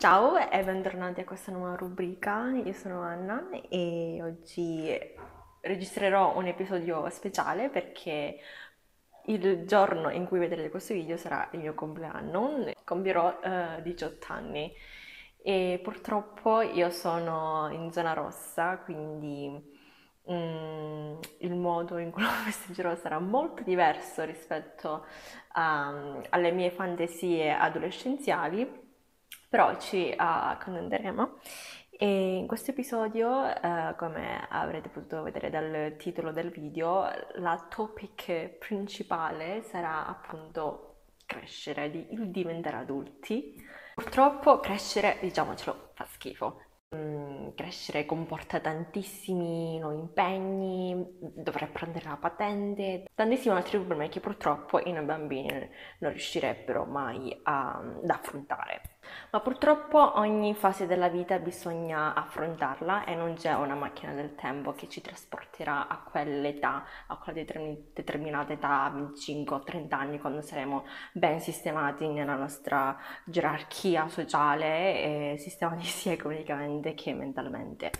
Ciao e bentornati a questa nuova rubrica. Io sono Anna e oggi registrerò un episodio speciale perché il giorno in cui vedrete questo video sarà il mio compleanno. Compierò uh, 18 anni e purtroppo io sono in zona rossa, quindi um, il modo in cui lo festeggerò sarà molto diverso rispetto a, alle mie fantasie adolescenziali però ci accontenteremo. E in questo episodio, eh, come avrete potuto vedere dal titolo del video, la topic principale sarà appunto crescere, il diventare adulti. Purtroppo crescere, diciamocelo, fa schifo. Mm, crescere comporta tantissimi nuovi impegni, dovrei prendere la patente, tantissimi altri problemi che purtroppo i bambini non riuscirebbero mai a, ad affrontare. Ma purtroppo ogni fase della vita bisogna affrontarla e non c'è una macchina del tempo che ci trasporterà a quell'età, a quella determinata età, 25 o 30 anni, quando saremo ben sistemati nella nostra gerarchia sociale sistemati sia economicamente che mentalmente.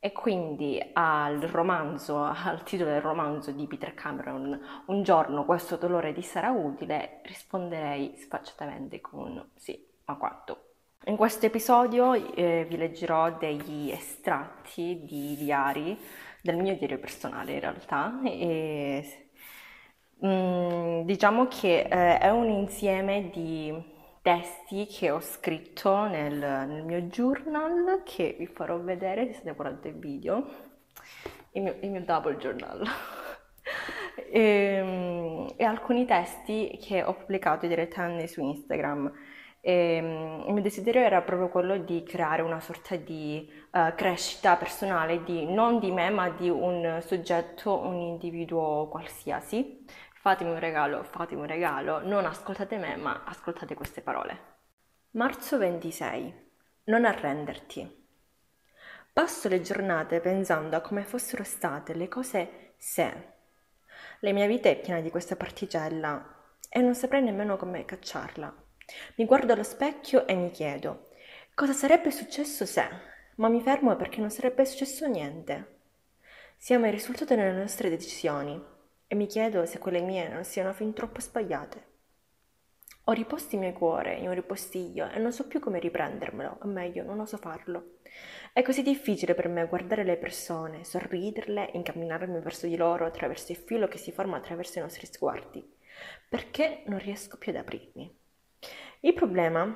E quindi al romanzo, al titolo del romanzo di Peter Cameron, Un giorno questo dolore ti sarà utile, risponderei sfacciatamente con sì, ma quanto? In questo episodio eh, vi leggerò degli estratti di diari, del mio diario personale in realtà, e mm, diciamo che eh, è un insieme di testi che ho scritto nel, nel, mio journal che vi farò vedere se state guardando il video, il mio, il mio double journal. e, ehm, e alcuni testi che ho pubblicato direttamente su Instagram e, ehm, il mio desiderio era proprio quello di creare una sorta di uh, crescita personale, di, non di me, ma di un soggetto, un individuo qualsiasi. Fatemi un regalo, fatemi un regalo, non ascoltate me, ma ascoltate queste parole. Marzo 26. Non arrenderti. Passo le giornate pensando a come fossero state le cose se. La mia vita è piena di questa particella e non saprei nemmeno come cacciarla. Mi guardo allo specchio e mi chiedo cosa sarebbe successo se, ma mi fermo perché non sarebbe successo niente. Siamo il risultato delle nostre decisioni e mi chiedo se quelle mie non siano fin troppo sbagliate. Ho riposto il mio cuore in un ripostiglio e non so più come riprendermelo, o meglio, non oso farlo. È così difficile per me guardare le persone, sorriderle, incamminarmi verso di loro attraverso il filo che si forma attraverso i nostri sguardi, perché non riesco più ad aprirmi. Il problema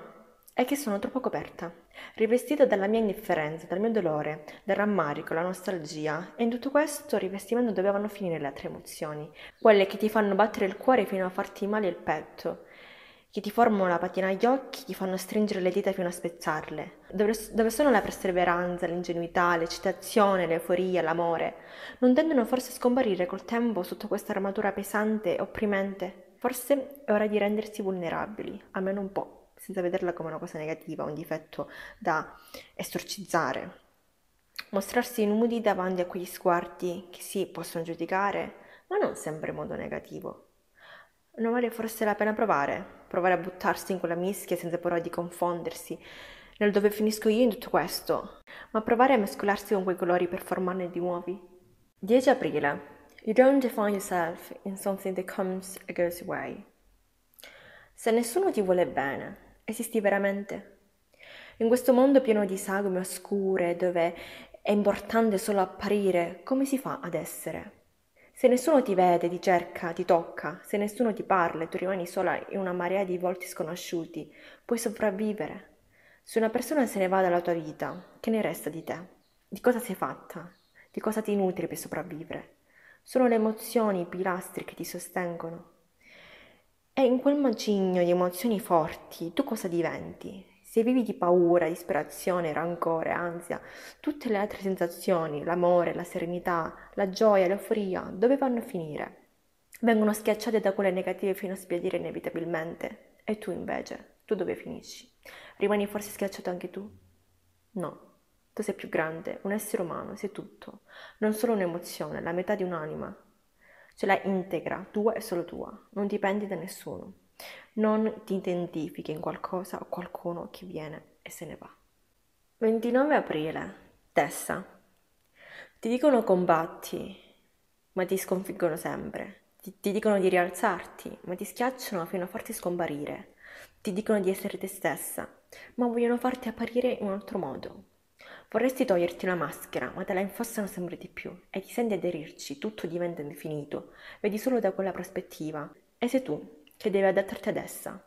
è che sono troppo coperta, rivestita dalla mia indifferenza, dal mio dolore, dal rammarico, la nostalgia, e in tutto questo rivestimento dovevano finire le altre emozioni, quelle che ti fanno battere il cuore fino a farti male il petto, che ti formano la patina agli occhi, ti fanno stringere le dita fino a spezzarle, dove, dove sono la perseveranza, l'ingenuità, l'eccitazione, l'euforia, l'amore, non tendono forse a scomparire col tempo sotto questa armatura pesante e opprimente? Forse è ora di rendersi vulnerabili, almeno un po', senza vederla come una cosa negativa, un difetto da esorcizzare. Mostrarsi nudi davanti a quegli sguardi che sì, possono giudicare, ma non sempre in modo negativo. Non vale forse la pena provare, provare a buttarsi in quella mischia senza paura di confondersi, nel dove finisco io in tutto questo, ma provare a mescolarsi con quei colori per formarne di nuovi. 10 aprile You don't define yourself in something that comes and goes away. Se nessuno ti vuole bene, esisti veramente? In questo mondo pieno di sagome oscure, dove è importante solo apparire, come si fa ad essere? Se nessuno ti vede, ti cerca, ti tocca, se nessuno ti parla e tu rimani sola in una marea di volti sconosciuti, puoi sopravvivere. Se una persona se ne va dalla tua vita, che ne resta di te? Di cosa sei fatta? Di cosa ti nutri per sopravvivere? Sono le emozioni i pilastri che ti sostengono. E in quel macigno di emozioni forti tu cosa diventi? Se vivi di paura, disperazione, rancore, ansia, tutte le altre sensazioni, l'amore, la serenità, la gioia, l'euforia, dove vanno a finire? Vengono schiacciate da quelle negative fino a sbiadire inevitabilmente. E tu invece, tu dove finisci? Rimani forse schiacciato anche tu? No. Tu sei più grande, un essere umano, sei tutto, non solo un'emozione, la metà di un'anima. Ce l'hai integra, tua e solo tua, non dipendi da nessuno. Non ti identifichi in qualcosa o qualcuno che viene e se ne va. 29 aprile, Tessa. Ti dicono combatti, ma ti sconfiggono sempre. Ti, ti dicono di rialzarti, ma ti schiacciano fino a farti scomparire. Ti dicono di essere te stessa, ma vogliono farti apparire in un altro modo. Vorresti toglierti una maschera, ma te la infossano sempre di più e ti senti aderirci, tutto diventa infinito, vedi solo da quella prospettiva. E sei tu che devi adattarti ad essa.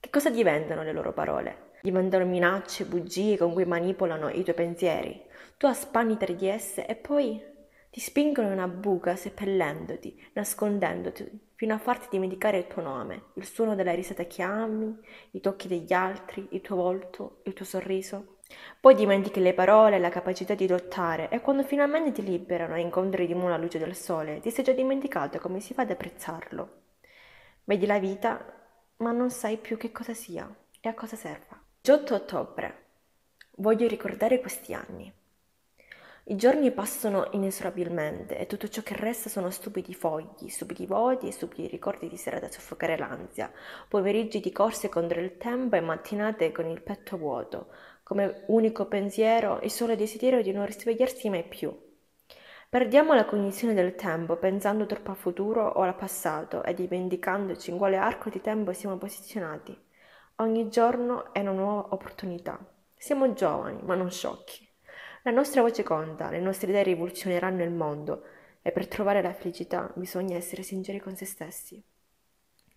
Che cosa diventano le loro parole? Diventano minacce, bugie con cui manipolano i tuoi pensieri. Tu aspanni tra di esse e poi ti spingono in una buca seppellendoti, nascondendoti, fino a farti dimenticare il tuo nome, il suono della risata che ami, i tocchi degli altri, il tuo volto, il tuo sorriso. Poi dimentichi le parole, la capacità di lottare e quando finalmente ti liberano e incontri di nuovo la luce del sole, ti sei già dimenticato come si fa ad apprezzarlo. Vedi la vita, ma non sai più che cosa sia e a cosa serva. 18 ottobre. Voglio ricordare questi anni. I giorni passano inesorabilmente e tutto ciò che resta sono stupidi fogli, stupidi voti e stupidi ricordi di sera da soffocare l'ansia, pomeriggi di corse contro il tempo e mattinate con il petto vuoto, come unico pensiero il solo desiderio di non risvegliarsi mai più. Perdiamo la cognizione del tempo pensando troppo al futuro o al passato e dimenticandoci in quale arco di tempo siamo posizionati. Ogni giorno è una nuova opportunità. Siamo giovani, ma non sciocchi. La nostra voce conta, le nostre idee rivoluzioneranno il mondo e per trovare la felicità bisogna essere sinceri con se stessi.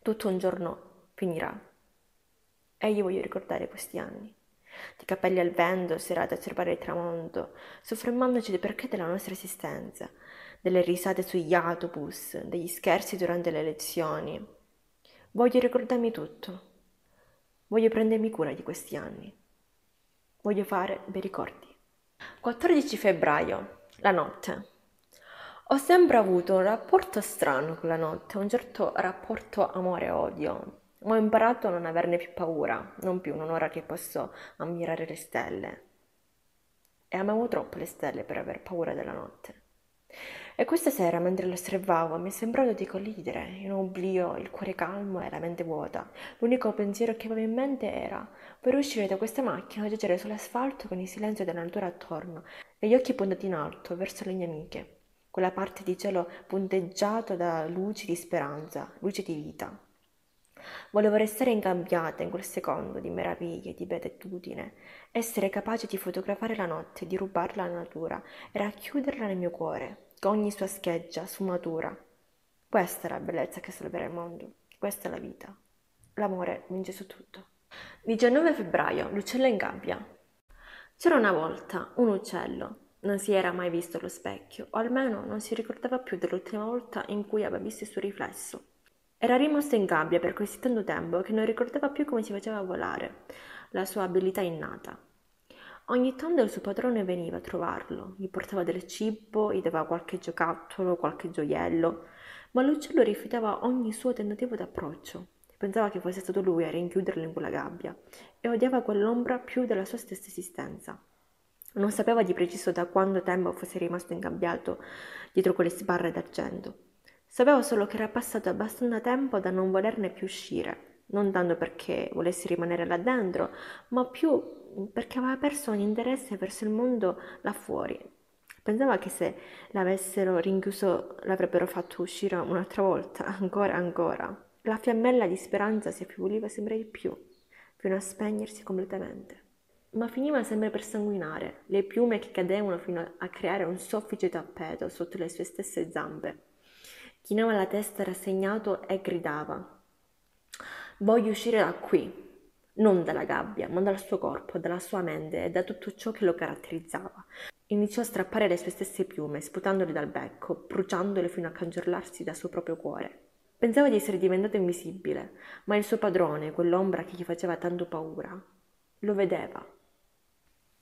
Tutto un giorno finirà. E io voglio ricordare questi anni. Di capelli al vento, serate a osservare il tramonto, soffermandoci del perché della nostra esistenza, delle risate sugli autobus, degli scherzi durante le lezioni. Voglio ricordarmi tutto Voglio prendermi cura di questi anni. Voglio fare bei ricordi. 14 febbraio, la notte. Ho sempre avuto un rapporto strano con la notte, un certo rapporto amore-odio. Ho imparato a non averne più paura, non più un'ora che posso ammirare le stelle. E amavo troppo le stelle per aver paura della notte. E questa sera, mentre lo osservavo, mi è sembrato di collidere in un oblio, il cuore calmo e la mente vuota. L'unico pensiero che avevo in mente era per uscire da questa macchina e giacere sull'asfalto con il silenzio della natura attorno e gli occhi puntati in alto verso le mie amiche. Quella parte di cielo punteggiato da luci di speranza, luci di vita. Volevo restare ingabbiata in quel secondo di meraviglia, di beatitudine, essere capace di fotografare la notte, di rubarla alla natura e racchiuderla nel mio cuore, con ogni sua scheggia, sfumatura. Questa è la bellezza che salverà il mondo, questa è la vita. L'amore vince su tutto. 19 febbraio, l'uccello in gabbia. C'era una volta un uccello, non si era mai visto allo specchio, o almeno non si ricordava più dell'ultima volta in cui aveva visto il suo riflesso. Era rimasto in gabbia per così tanto tempo che non ricordava più come si faceva volare, la sua abilità innata. Ogni tanto il suo padrone veniva a trovarlo, gli portava del cibo, gli dava qualche giocattolo, qualche gioiello, ma l'uccello rifiutava ogni suo tentativo d'approccio. Pensava che fosse stato lui a rinchiuderlo in quella gabbia e odiava quell'ombra più della sua stessa esistenza. Non sapeva di preciso da quanto tempo fosse rimasto ingabbiato dietro quelle sbarre d'argento. Sapeva solo che era passato abbastanza tempo da non volerne più uscire, non tanto perché volesse rimanere là dentro, ma più perché aveva perso ogni interesse verso il mondo là fuori. Pensava che se l'avessero rinchiuso l'avrebbero fatto uscire un'altra volta, ancora e ancora. La fiammella di speranza si affieoliva sempre di più, fino a spegnersi completamente. Ma finiva sempre per sanguinare, le piume che cadevano fino a creare un soffice tappeto sotto le sue stesse zampe. Chinava la testa rassegnato e gridava. Voglio uscire da qui, non dalla gabbia, ma dal suo corpo, dalla sua mente e da tutto ciò che lo caratterizzava. Iniziò a strappare le sue stesse piume, sputandole dal becco, bruciandole fino a cangiorlarsi dal suo proprio cuore. Pensava di essere diventato invisibile, ma il suo padrone, quell'ombra che gli faceva tanto paura, lo vedeva.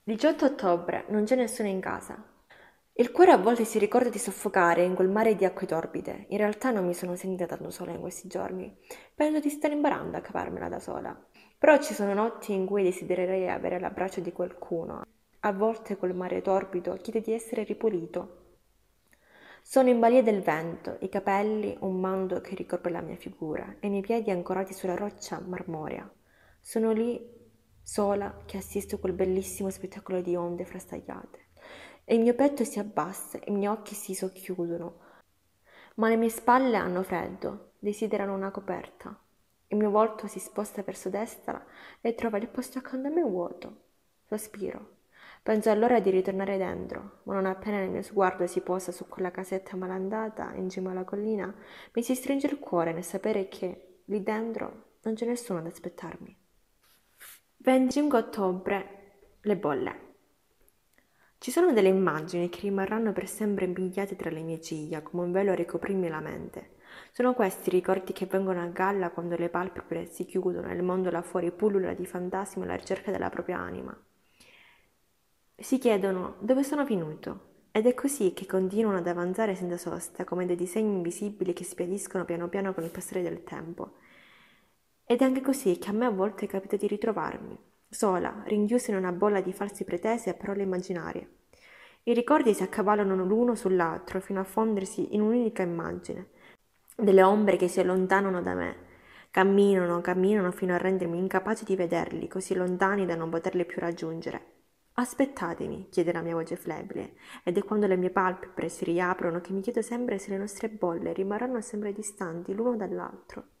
18 ottobre, non c'è nessuno in casa. Il cuore a volte si ricorda di soffocare in quel mare di acque torbide. In realtà non mi sono sentita tanto sola in questi giorni. Penso di stare imparando a cavarmela da sola. Però ci sono notti in cui desidererei avere l'abbraccio di qualcuno. A volte quel mare torbido chiede di essere ripulito. Sono in balia del vento, i capelli un mando che ricopre la mia figura e i miei piedi ancorati sulla roccia marmorea. Sono lì sola che assisto quel bellissimo spettacolo di onde frastagliate. E il mio petto si abbassa e i miei occhi si socchiudono, ma le mie spalle hanno freddo, desiderano una coperta. Il mio volto si sposta verso destra e trova il posto accanto a me vuoto. Sospiro. Penso allora di ritornare dentro, ma non appena il mio sguardo si posa su quella casetta malandata in cima alla collina, mi si stringe il cuore nel sapere che lì dentro non c'è nessuno ad aspettarmi. 25 ottobre. Le bolle. Ci sono delle immagini che rimarranno per sempre impigliate tra le mie ciglia, come un velo a ricoprirmi la mente. Sono questi i ricordi che vengono a galla quando le palpebre si chiudono e il mondo là fuori pullula di fantasmi alla ricerca della propria anima. Si chiedono dove sono venuto, ed è così che continuano ad avanzare senza sosta, come dei disegni invisibili che spiadiscono piano piano con il passare del tempo. Ed è anche così che a me a volte capita di ritrovarmi, sola, rinchiusa in una bolla di falsi pretese e parole immaginarie. I ricordi si accavallano l'uno sull'altro fino a fondersi in un'unica immagine, delle ombre che si allontanano da me, camminano, camminano fino a rendermi incapace di vederli, così lontani da non poterli più raggiungere. Aspettatemi, chiede la mia voce flebile, ed è quando le mie palpebre si riaprono che mi chiedo sempre se le nostre bolle rimarranno sempre distanti l'uno dall'altro.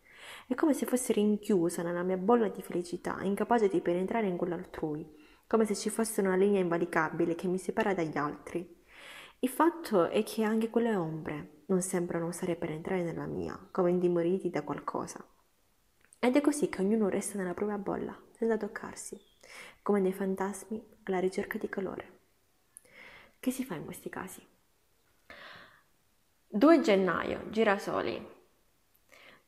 È come se fossi rinchiusa nella mia bolla di felicità, incapace di penetrare in quella altrui, come se ci fosse una linea invalicabile che mi separa dagli altri. Il fatto è che anche quelle ombre non sembrano osare penetrare nella mia, come indimoriti da qualcosa. Ed è così che ognuno resta nella propria bolla, senza toccarsi, come dei fantasmi alla ricerca di calore. Che si fa in questi casi? 2 gennaio, girasoli.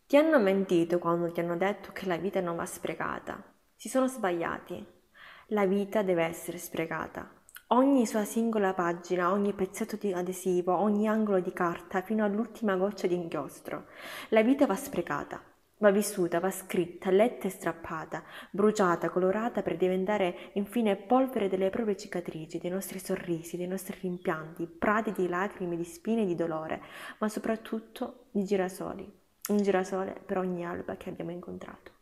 Ti hanno mentito quando ti hanno detto che la vita non va sprecata. Si sono sbagliati. La vita deve essere sprecata. Ogni sua singola pagina, ogni pezzetto di adesivo, ogni angolo di carta, fino all'ultima goccia di inchiostro. La vita va sprecata. Va vissuta, va scritta, letta e strappata, bruciata, colorata per diventare infine polvere delle proprie cicatrici, dei nostri sorrisi, dei nostri rimpianti, prati di lacrime, di spine e di dolore, ma soprattutto di girasoli un girasole per ogni alba che abbiamo incontrato.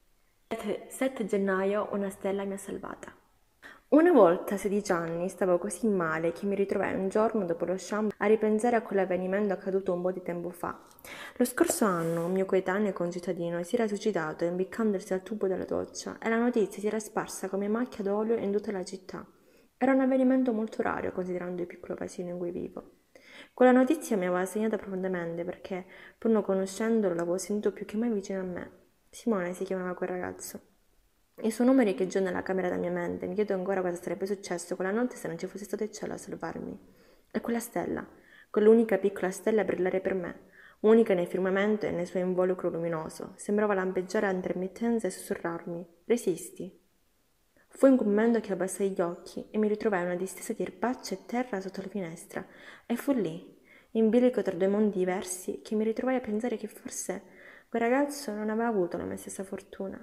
7 gennaio una stella mi ha salvata. Una volta a 16 anni stavo così male che mi ritrovai un giorno dopo lo shampoo a ripensare a quell'avvenimento accaduto un po' di tempo fa. Lo scorso anno un mio coetaneo concittadino si era suicidato imbiccandosi al tubo della doccia e la notizia si era sparsa come macchia d'olio in tutta la città. Era un avvenimento molto raro considerando il piccolo paesino in cui vivo. Quella notizia mi aveva segnata profondamente perché, pur non conoscendolo, l'avevo sentito più che mai vicino a me. Simone si chiamava quel ragazzo. Il suo nome riecheggiò nella camera della mia mente. Mi chiedo ancora cosa sarebbe successo quella notte se non ci fosse stato il cielo a salvarmi. E quella stella, quell'unica piccola stella a brillare per me, unica nel firmamento e nel suo involucro luminoso, sembrava lampeggiare a intermittenza e sussurrarmi: Resisti, Fu quel momento che abbassai gli occhi e mi ritrovai una distesa di erbacce e terra sotto la finestra, e fu lì, in bilico tra due mondi diversi, che mi ritrovai a pensare che forse quel ragazzo non aveva avuto la mia stessa fortuna.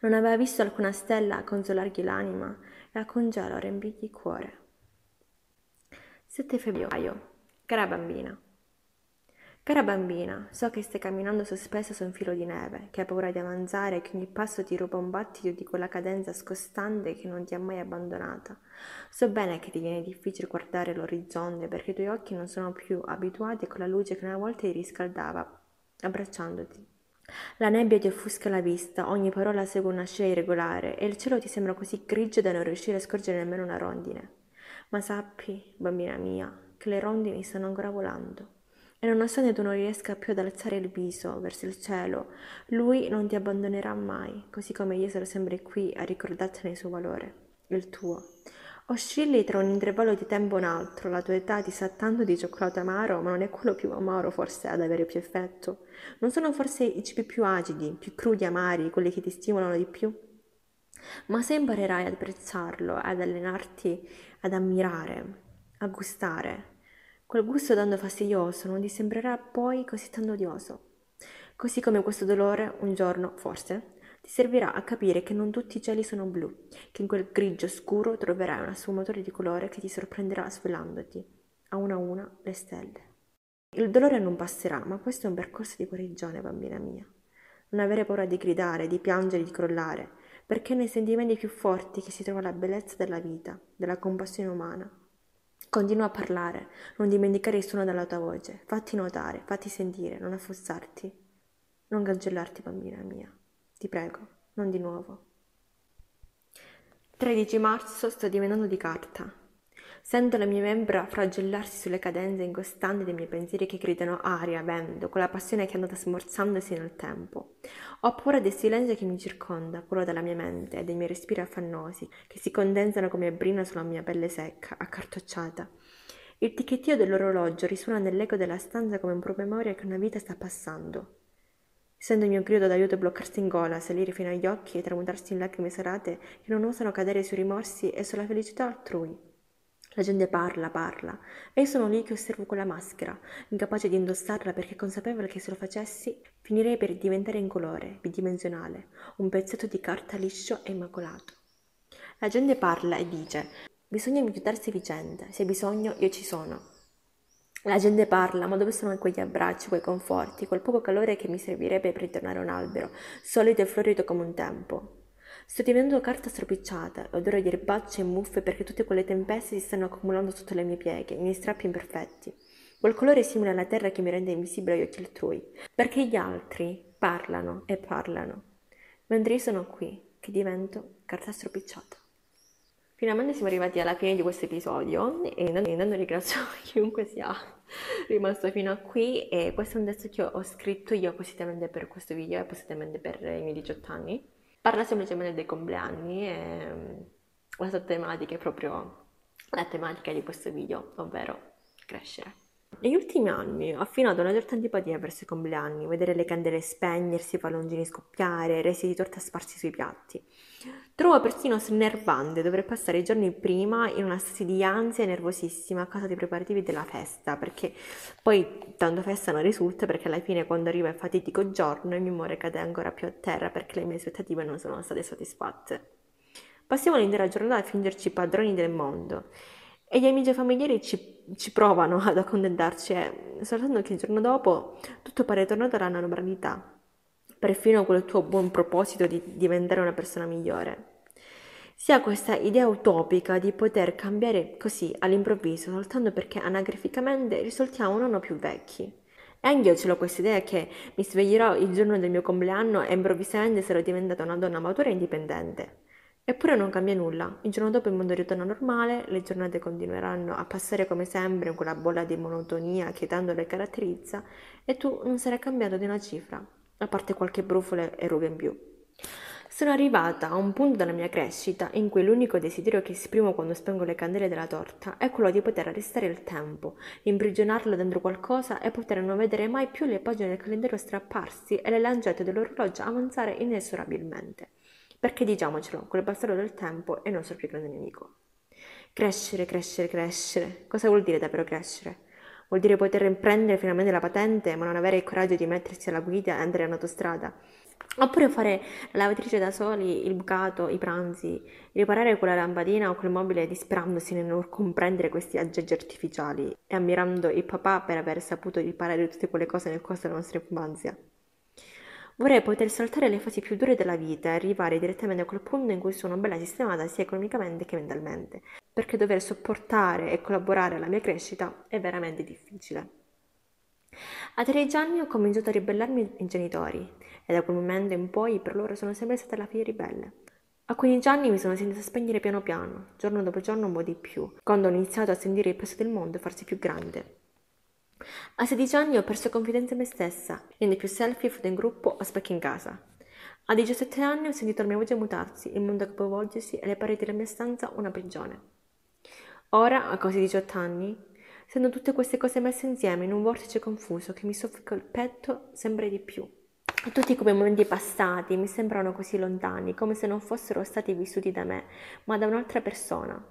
Non aveva visto alcuna stella a consolargli l'anima e a congelo a riempirgli il cuore. 7 febbraio. Cara bambina. Cara bambina, so che stai camminando sospesa su un filo di neve, che hai paura di avanzare e che ogni passo ti ruba un battito di quella cadenza scostante che non ti ha mai abbandonata. So bene che ti viene difficile guardare l'orizzonte perché i tuoi occhi non sono più abituati a quella luce che una volta ti riscaldava, abbracciandoti. La nebbia ti offusca la vista, ogni parola segue una scia irregolare e il cielo ti sembra così grigio da non riuscire a scorgere nemmeno una rondine. Ma sappi, bambina mia, che le rondini stanno ancora volando. E nonostante tu non riesca più ad alzare il viso verso il cielo, lui non ti abbandonerà mai, così come io sarò sempre qui a ricordartene il suo valore, il tuo. Oscilli tra un intervallo di tempo e un altro, la tua età ti sa tanto di cioccolato amaro, ma non è quello più amaro forse ad avere più effetto. Non sono forse i cibi più acidi, più crudi, amari, quelli che ti stimolano di più? Ma se imparerai ad apprezzarlo, ad allenarti ad ammirare, a gustare, Quel gusto tanto fastidioso non ti sembrerà poi così tanto odioso. Così come questo dolore, un giorno, forse, ti servirà a capire che non tutti i cieli sono blu, che in quel grigio scuro troverai una sfumatura di colore che ti sorprenderà svelandoti, a una a una, le stelle. Il dolore non passerà, ma questo è un percorso di guarigione, bambina mia. Non avere paura di gridare, di piangere, di crollare, perché è nei sentimenti più forti che si trova la bellezza della vita, della compassione umana. Continua a parlare, non dimenticare il suono della tua voce, fatti notare, fatti sentire, non affossarti, non cancellarti bambina mia, ti prego, non di nuovo. 13 marzo sto diventando di carta. Sento le mie membra flagellarsi sulle cadenze incostanti dei miei pensieri che gridano aria, vento, con la passione che è andata smorzandosi nel tempo. Ho paura del silenzio che mi circonda, quello della mia mente e dei miei respiri affannosi, che si condensano come brina sulla mia pelle secca, accartocciata. Il ticchettio dell'orologio risuona nell'eco della stanza come un promemoria che una vita sta passando. Sento il mio grido d'aiuto bloccarsi in gola, salire fino agli occhi e tramutarsi in lacrime serate che non osano cadere sui rimorsi e sulla felicità altrui. La gente parla, parla, e io sono lì che osservo quella maschera, incapace di indossarla perché consapevole che se lo facessi finirei per diventare incolore, bidimensionale, un pezzetto di carta liscio e immacolato. La gente parla e dice: Bisogna aiutarsi vicende, se hai bisogno io ci sono. La gente parla, ma dove sono quegli abbracci, quei conforti, quel poco calore che mi servirebbe per ritornare a un albero, solido e florido come un tempo? Sto diventando carta stropicciata, odore di erbacce e muffe perché tutte quelle tempeste si stanno accumulando sotto le mie pieghe, i miei strappi imperfetti. Quel colore simile alla terra che mi rende invisibile agli occhi altrui. Perché gli altri parlano e parlano, mentre io sono qui, che divento carta stropicciata. Finalmente siamo arrivati alla fine di questo episodio e intanto ringrazio chiunque sia rimasto fino a qui e questo è un testo che ho scritto io appositamente per questo video e appositamente per i miei 18 anni Parla semplicemente dei compleanni e mm, la sua tematica è proprio la tematica di questo video, ovvero crescere. Negli ultimi anni ho affinato una certa antipatia verso i compleanni, vedere le candele spegnersi, i palloncini scoppiare, resi di torta sparsi sui piatti. Trovo persino snervante dover passare i giorni prima in una stasi di ansia nervosissima a causa dei preparativi della festa, perché poi tanto festa non risulta perché alla fine quando arriva il fatidico giorno il mio umore cade ancora più a terra perché le mie aspettative non sono state soddisfatte. Passiamo l'intera giornata a fingerci padroni del mondo e gli amici familiari ci, ci provano ad accontentarci, eh, soltanto che il giorno dopo tutto pare tornato alla normalità perfino quel tuo buon proposito di diventare una persona migliore. Si ha questa idea utopica di poter cambiare così all'improvviso soltanto perché anagraficamente risultiamo un anno più vecchi. E anch'io ce l'ho questa idea che mi sveglierò il giorno del mio compleanno e improvvisamente sarò diventata una donna matura e indipendente. Eppure non cambia nulla. Il giorno dopo il mondo ritorna normale, le giornate continueranno a passare come sempre in quella bolla di monotonia che tanto le caratterizza e tu non sarai cambiato di una cifra a parte qualche brufolo e ruga in più. Sono arrivata a un punto della mia crescita in cui l'unico desiderio che esprimo quando spengo le candele della torta è quello di poter arrestare il tempo, imprigionarlo dentro qualcosa e poter non vedere mai più le pagine del calendario strapparsi e le lancette dell'orologio avanzare inesorabilmente. Perché diciamocelo, quel bastardo del tempo è il nostro più grande nemico. Crescere, crescere, crescere. Cosa vuol dire davvero crescere? Vuol dire poter prendere finalmente la patente ma non avere il coraggio di mettersi alla guida e andare in autostrada. Oppure fare la lavatrice da soli, il bucato, i pranzi, riparare quella lampadina o quel mobile disperandosi nel non comprendere questi aggeggi artificiali e ammirando il papà per aver saputo riparare tutte quelle cose nel corso della nostra infanzia. Vorrei poter saltare le fasi più dure della vita e arrivare direttamente a quel punto in cui sono bella sistemata sia economicamente che mentalmente, perché dover sopportare e collaborare alla mia crescita è veramente difficile. A 13 anni ho cominciato a ribellarmi ai genitori e da quel momento in poi per loro sono sempre stata la figlia ribelle. A 15 anni mi sono sentita spegnere piano piano, giorno dopo giorno un po' di più, quando ho iniziato a sentire il peso del mondo farsi più grande. A 16 anni ho perso confidenza in me stessa, niente più selfie, foto in gruppo o specchi in casa. A 17 anni ho sentito la mia voce mutarsi, il mondo capovolgersi e le pareti della mia stanza una prigione. Ora, a quasi 18 anni, sento tutte queste cose messe insieme in un vortice confuso che mi soffoca il petto sempre di più. Tutti quei momenti passati mi sembrano così lontani, come se non fossero stati vissuti da me, ma da un'altra persona.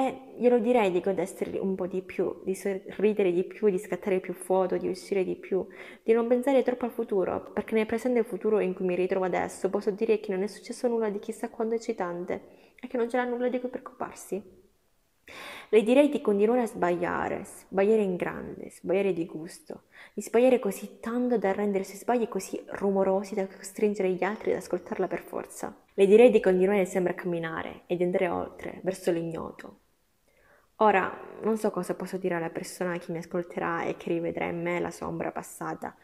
E glielo direi di godersi un po' di più, di sorridere di più, di scattare più foto, di uscire di più, di non pensare troppo al futuro, perché nel presente futuro in cui mi ritrovo adesso posso dire che non è successo nulla di chissà quanto eccitante e che non c'era nulla di cui preoccuparsi. Le direi di continuare a sbagliare, sbagliare in grande, sbagliare di gusto, di sbagliare così tanto da rendere i suoi sbagli così rumorosi da costringere gli altri ad ascoltarla per forza. Le direi di continuare sempre a camminare e di andare oltre, verso l'ignoto. Ora, non so cosa posso dire alla persona che mi ascolterà e che rivedrà in me la sua ombra passata,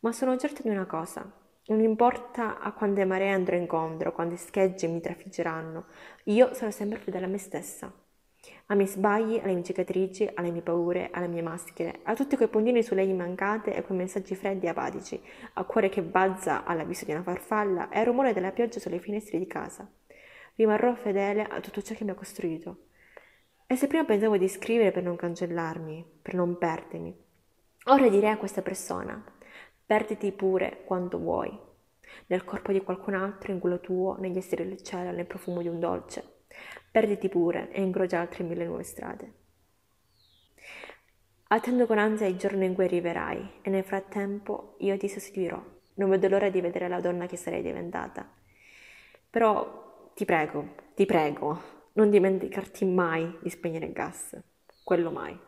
ma sono certa di una cosa. Non importa a quante maree andrò incontro, quante schegge mi trafiggeranno, io sarò sempre fedele a me stessa ai miei sbagli, alle mie cicatrici, alle mie paure, alle mie maschere, a tutti quei puntini sulle i mancate e quei messaggi freddi e apatici, al cuore che balza all'avviso di una farfalla e al rumore della pioggia sulle finestre di casa. Rimarrò fedele a tutto ciò che mi ha costruito. E se prima pensavo di scrivere per non cancellarmi, per non perdermi, ora direi a questa persona, perditi pure quanto vuoi, nel corpo di qualcun altro, in quello tuo, negli esseri del cielo, nel profumo di un dolce. Perditi pure e incrocia altre mille nuove strade. Attendo con ansia il giorno in cui arriverai e nel frattempo io ti sostituirò. Non vedo l'ora di vedere la donna che sarei diventata. Però ti prego, ti prego, non dimenticarti mai di spegnere il gas, quello mai.